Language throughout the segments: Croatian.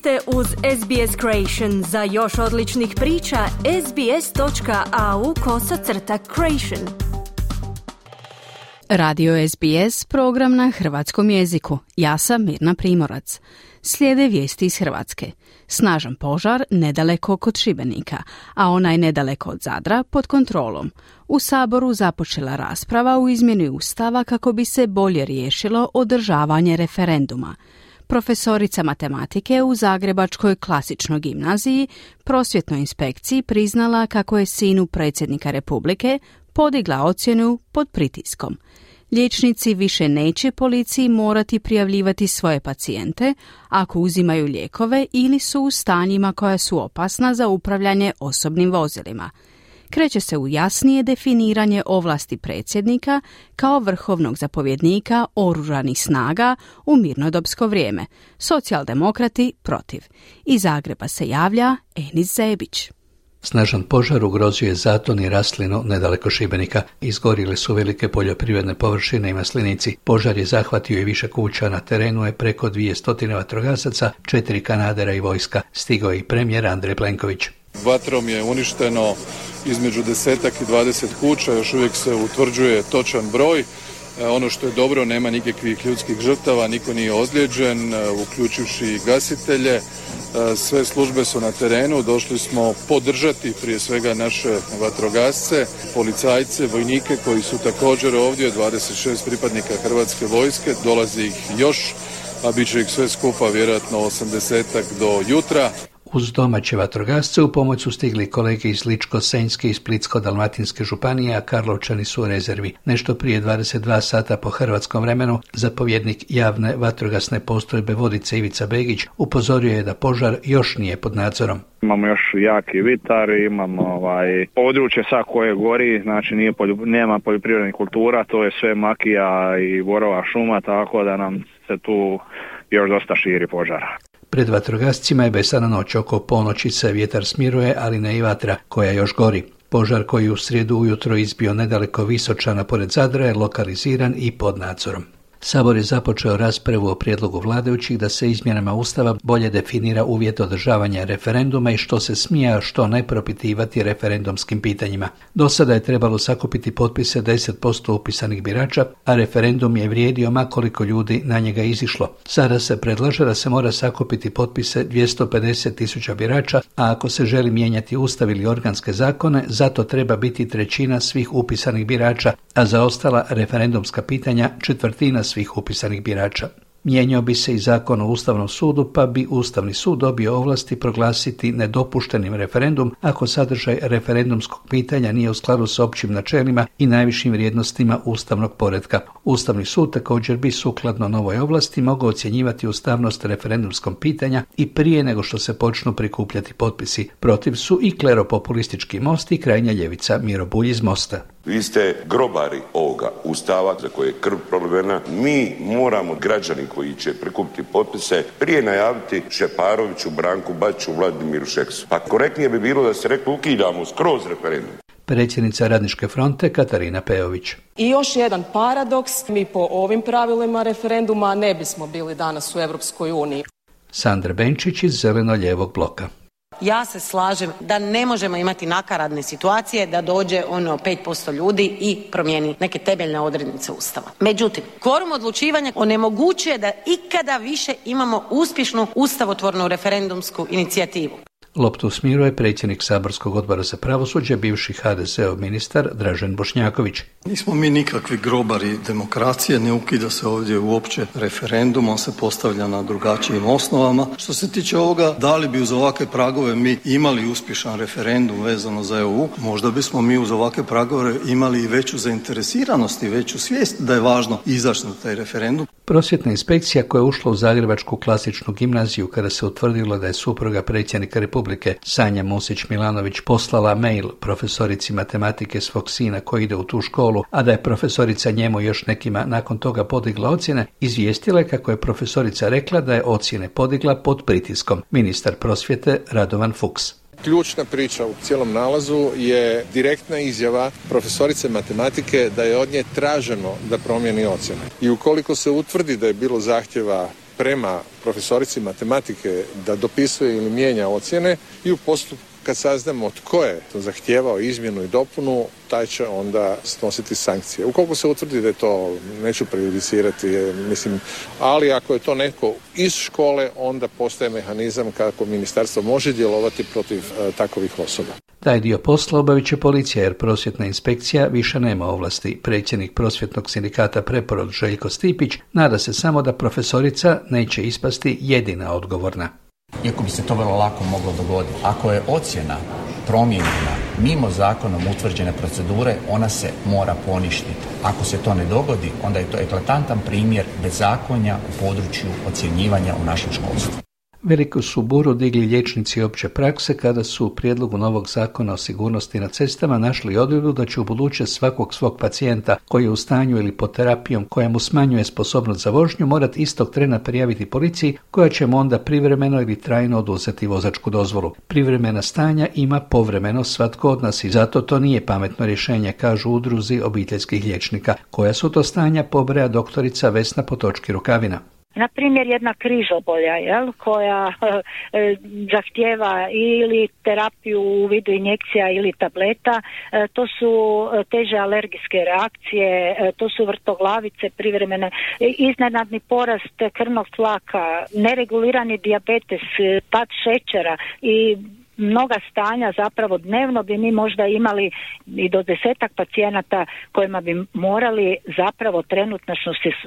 ste uz SBS Creation. Za još odličnih priča, sbs.au kosacrta creation. Radio SBS, program na hrvatskom jeziku. Ja sam Mirna Primorac. Slijede vijesti iz Hrvatske. Snažan požar nedaleko kod Šibenika, a onaj nedaleko od Zadra pod kontrolom. U Saboru započela rasprava u izmjeni Ustava kako bi se bolje riješilo održavanje referenduma – profesorica matematike u Zagrebačkoj klasičnoj gimnaziji prosvjetnoj inspekciji priznala kako je sinu predsjednika Republike podigla ocjenu pod pritiskom. Liječnici više neće policiji morati prijavljivati svoje pacijente ako uzimaju lijekove ili su u stanjima koja su opasna za upravljanje osobnim vozilima – kreće se u jasnije definiranje ovlasti predsjednika kao vrhovnog zapovjednika oružanih snaga u mirnodopsko vrijeme. Socijaldemokrati protiv. Iz Zagreba se javlja Enis Zebić. Snažan požar ugrozio je zaton i rastlinu nedaleko Šibenika. Izgorile su velike poljoprivredne površine i maslinici. Požar je zahvatio i više kuća. Na terenu je preko dvije stotine vatrogasaca, četiri kanadera i vojska. Stigao je i premijer Andrej Plenković. Vatrom je uništeno između desetak i dvadeset kuća, još uvijek se utvrđuje točan broj. E, ono što je dobro, nema nikakvih ljudskih žrtava, niko nije ozlijeđen, e, uključivši i gasitelje. E, sve službe su na terenu, došli smo podržati prije svega naše vatrogasce, policajce, vojnike koji su također ovdje, 26 pripadnika Hrvatske vojske, dolazi ih još, a bit će ih sve skupa vjerojatno 80 do jutra. Uz domaće vatrogasce u pomoć su stigli kolege iz Ličko-Senjske i Splitsko-Dalmatinske županije, a Karlovčani su u rezervi. Nešto prije 22 sata po hrvatskom vremenu, zapovjednik javne vatrogasne postojbe Vodice Ivica Begić upozorio je da požar još nije pod nadzorom. Imamo još jaki vitar, imamo ovaj, područje sa koje gori, znači nije nema poljoprivrednih kultura, to je sve makija i borova šuma, tako da nam se tu još dosta širi požara. Pred vatrogascima je besana noć oko ponoći se vjetar smiruje, ali ne i vatra koja još gori. Požar koji u srijedu ujutro izbio nedaleko Visočana pored Zadra je lokaliziran i pod nadzorom. Sabor je započeo raspravu o prijedlogu vladajućih da se izmjenama Ustava bolje definira uvjet održavanja referenduma i što se smije, a što ne propitivati referendumskim pitanjima. Do sada je trebalo sakupiti potpise 10% upisanih birača, a referendum je vrijedio makoliko ljudi na njega izišlo. Sada se predlaže da se mora sakupiti potpise 250 tisuća birača, a ako se želi mijenjati Ustav ili organske zakone, zato treba biti trećina svih upisanih birača, a za ostala referendumska pitanja četvrtina svih upisanih birača. Mijenjao bi se i zakon o Ustavnom sudu, pa bi Ustavni sud dobio ovlasti proglasiti nedopuštenim referendum ako sadržaj referendumskog pitanja nije u skladu s općim načelima i najvišim vrijednostima ustavnog poredka. Ustavni sud također bi sukladno novoj ovlasti mogao ocjenjivati ustavnost referendumskom pitanja i prije nego što se počnu prikupljati potpisi. Protiv su i kleropopulistički most i krajnja ljevica Miro Bulj iz Mosta. Vi ste grobari ovoga ustava za koje je krv prolivena. Mi moramo građani koji će prikupiti potpise prije najaviti Šeparoviću, Branku Baću, Vladimiru Šeksu. Pa korektnije bi bilo da se rekli ukidamo skroz referendum. Predsjednica Radničke fronte Katarina Pejović. I još jedan paradoks, mi po ovim pravilima referenduma ne bismo bili danas u Europskoj uniji. Sandra Benčić iz Zeleno-ljevog bloka ja se slažem da ne možemo imati nakaradne situacije da dođe ono 5% ljudi i promijeni neke temeljne odrednice Ustava. Međutim, kvorum odlučivanja onemogućuje da ikada više imamo uspješnu ustavotvornu referendumsku inicijativu. Loptu smiruje predsjednik Saborskog odbora za pravosuđe, bivši HDZ-ov ministar Dražen Bošnjaković. Nismo mi nikakvi grobari demokracije, ne ukida se ovdje uopće referendum, on se postavlja na drugačijim osnovama. Što se tiče ovoga, da li bi uz ovakve pragove mi imali uspješan referendum vezano za EU, možda bismo mi uz ovakve pragove imali i veću zainteresiranost i veću svijest da je važno izaći na taj referendum. Prosvjetna inspekcija koja je ušla u Zagrebačku klasičnu gimnaziju kada se utvrdilo da je supruga predsjednika Republike Sanja Musić-Milanović poslala mail profesorici matematike svog sina koji ide u tu školu, a da je profesorica njemu još nekima nakon toga podigla ocjene, izvijestila je kako je profesorica rekla da je ocjene podigla pod pritiskom. Ministar prosvjete Radovan Fuchs. Ključna priča u cijelom nalazu je direktna izjava profesorice matematike da je od nje traženo da promijeni ocjene. I ukoliko se utvrdi da je bilo zahtjeva prema profesorici matematike da dopisuje ili mijenja ocjene i u postupku kad saznamo tko je to zahtijevao izmjenu i dopunu, taj će onda snositi sankcije. Ukoliko se utvrdi da je to, neću prejudicirati, mislim, ali ako je to neko iz škole, onda postaje mehanizam kako ministarstvo može djelovati protiv e, takovih osoba. Taj dio posla obavit će policija jer prosvjetna inspekcija više nema ovlasti. Predsjednik prosvjetnog sindikata Preporod Željko Stipić nada se samo da profesorica neće ispasti jedina odgovorna. Iako bi se to vrlo lako moglo dogoditi. Ako je ocjena promijenjena mimo zakonom utvrđene procedure, ona se mora poništiti. Ako se to ne dogodi, onda je to eklatantan primjer bezakonja u području ocjenjivanja u našem školstvu. Veliku su buru digli liječnici opće prakse kada su u prijedlogu novog zakona o sigurnosti na cestama našli odredbu da će u buduće svakog svog pacijenta koji je u stanju ili pod terapijom koja mu smanjuje sposobnost za vožnju morati istog trena prijaviti policiji koja će mu onda privremeno ili trajno oduzeti vozačku dozvolu. Privremena stanja ima povremeno svatko od nas i zato to nije pametno rješenje, kažu udruzi obiteljskih liječnika. Koja su to stanja pobreja doktorica Vesna Potočki Rukavina. Na primjer jedna križobolja jel, koja e, zahtjeva ili terapiju u vidu injekcija ili tableta, e, to su e, teže alergijske reakcije, e, to su vrtoglavice privremene, iznenadni porast krvnog tlaka, neregulirani dijabetes, pad šećera i mnoga stanja zapravo dnevno bi mi možda imali i do desetak pacijenata kojima bi morali zapravo trenutno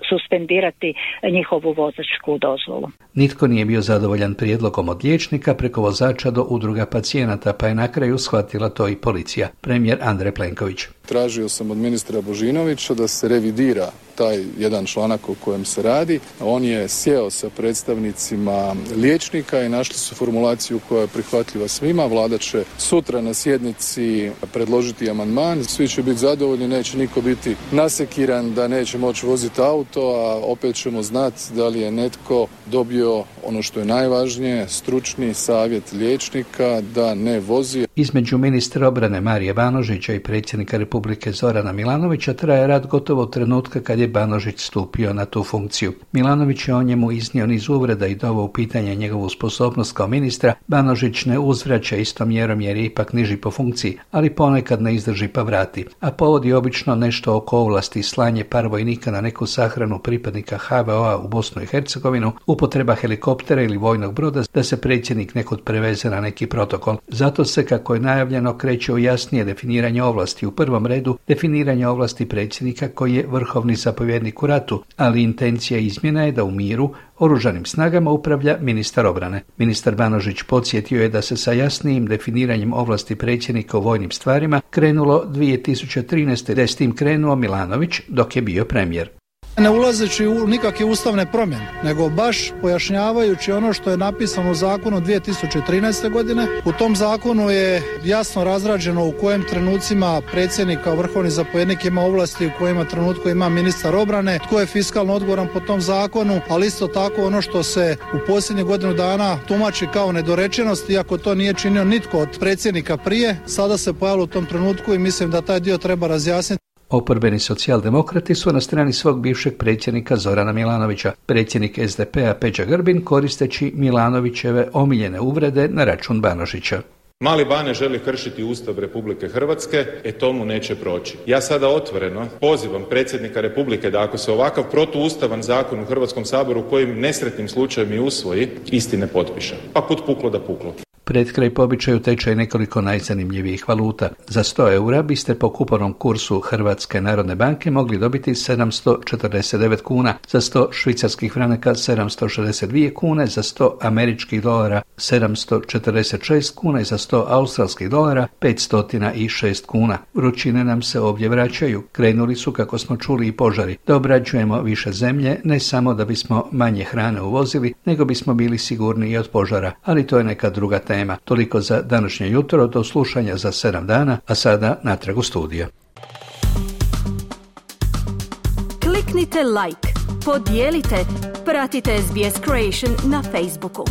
suspendirati njihovu vozačku dozvolu. Nitko nije bio zadovoljan prijedlogom od liječnika preko vozača do udruga pacijenata, pa je na kraju shvatila to i policija. Premijer Andrej Plenković. Tražio sam od ministra Božinovića da se revidira taj jedan članak o kojem se radi. On je sjeo sa predstavnicima liječnika i našli su formulaciju koja je prihvatljiva svima. Vlada će sutra na sjednici predložiti amandman. Svi će biti zadovoljni, neće niko biti nasekiran da neće moći voziti auto, a opet ćemo znati da li je netko dobio ono što je najvažnije, stručni savjet liječnika da ne vozi. Između ministra obrane Marije Banožića i predsjednika Republike Zorana Milanovića traje rad gotovo trenutka kad je Banožić stupio na tu funkciju. Milanović je o njemu iznio niz uvreda i dovo u pitanje njegovu sposobnost kao ministra. Banožić ne uzvraća istom mjerom jer je ipak niži po funkciji, ali ponekad ne izdrži pa vrati. A povodi obično nešto oko ovlasti slanje par vojnika na neku sahranu pripadnika HVO-a u Bosnu i Hercegovinu, upotreba helikoptera ili vojnog broda da se predsjednik nekod preveze na neki protokol. Zato se, kako je najavljeno, kreće u jasnije definiranje ovlasti. U prvom redu definiranje ovlasti predsjednika koji je vrhovni zapovjednik u ratu, ali intencija izmjena je da u miru oružanim snagama upravlja ministar obrane. Ministar Banožić podsjetio je da se sa jasnijim definiranjem ovlasti predsjednika u vojnim stvarima krenulo 2013. da je s tim krenuo Milanović dok je bio premijer ne ulazeći u nikakve ustavne promjene, nego baš pojašnjavajući ono što je napisano u zakonu 2013. godine. U tom zakonu je jasno razrađeno u kojim trenucima predsjednik kao vrhovni zapovjednik ima ovlasti, u kojima trenutku ima ministar obrane, tko je fiskalno odgovoran po tom zakonu, ali isto tako ono što se u posljednjih godinu dana tumači kao nedorečenost, iako to nije činio nitko od predsjednika prije, sada se pojavilo u tom trenutku i mislim da taj dio treba razjasniti. Oporbeni socijaldemokrati su na strani svog bivšeg predsjednika Zorana Milanovića. Predsjednik SDP-a Peđa Grbin koristeći Milanovićeve omiljene uvrede na račun Banožića. Mali Bane želi kršiti Ustav Republike Hrvatske, e to mu neće proći. Ja sada otvoreno pozivam predsjednika Republike da ako se ovakav protuustavan zakon u Hrvatskom saboru kojim nesretnim slučajem i usvoji, istine potpiše. Pa put puklo da puklo. Pred kraj po običaju tečaj nekoliko najzanimljivijih valuta. Za 100 eura biste po kupovnom kursu Hrvatske narodne banke mogli dobiti 749 kuna, za 100 švicarskih franaka 762 kune, za 100 američkih dolara 746 kuna i za 100 australskih dolara 506 kuna. Vrućine nam se ovdje vraćaju. Krenuli su, kako smo čuli, i požari. Da obrađujemo više zemlje, ne samo da bismo manje hrane uvozili, nego bismo bili sigurni i od požara, ali to je neka druga tema tema. Toliko za današnje jutro, do slušanja za sedam dana, a sada natrag u studija. Kliknite like, podijelite, pratite SBS Creation na Facebooku.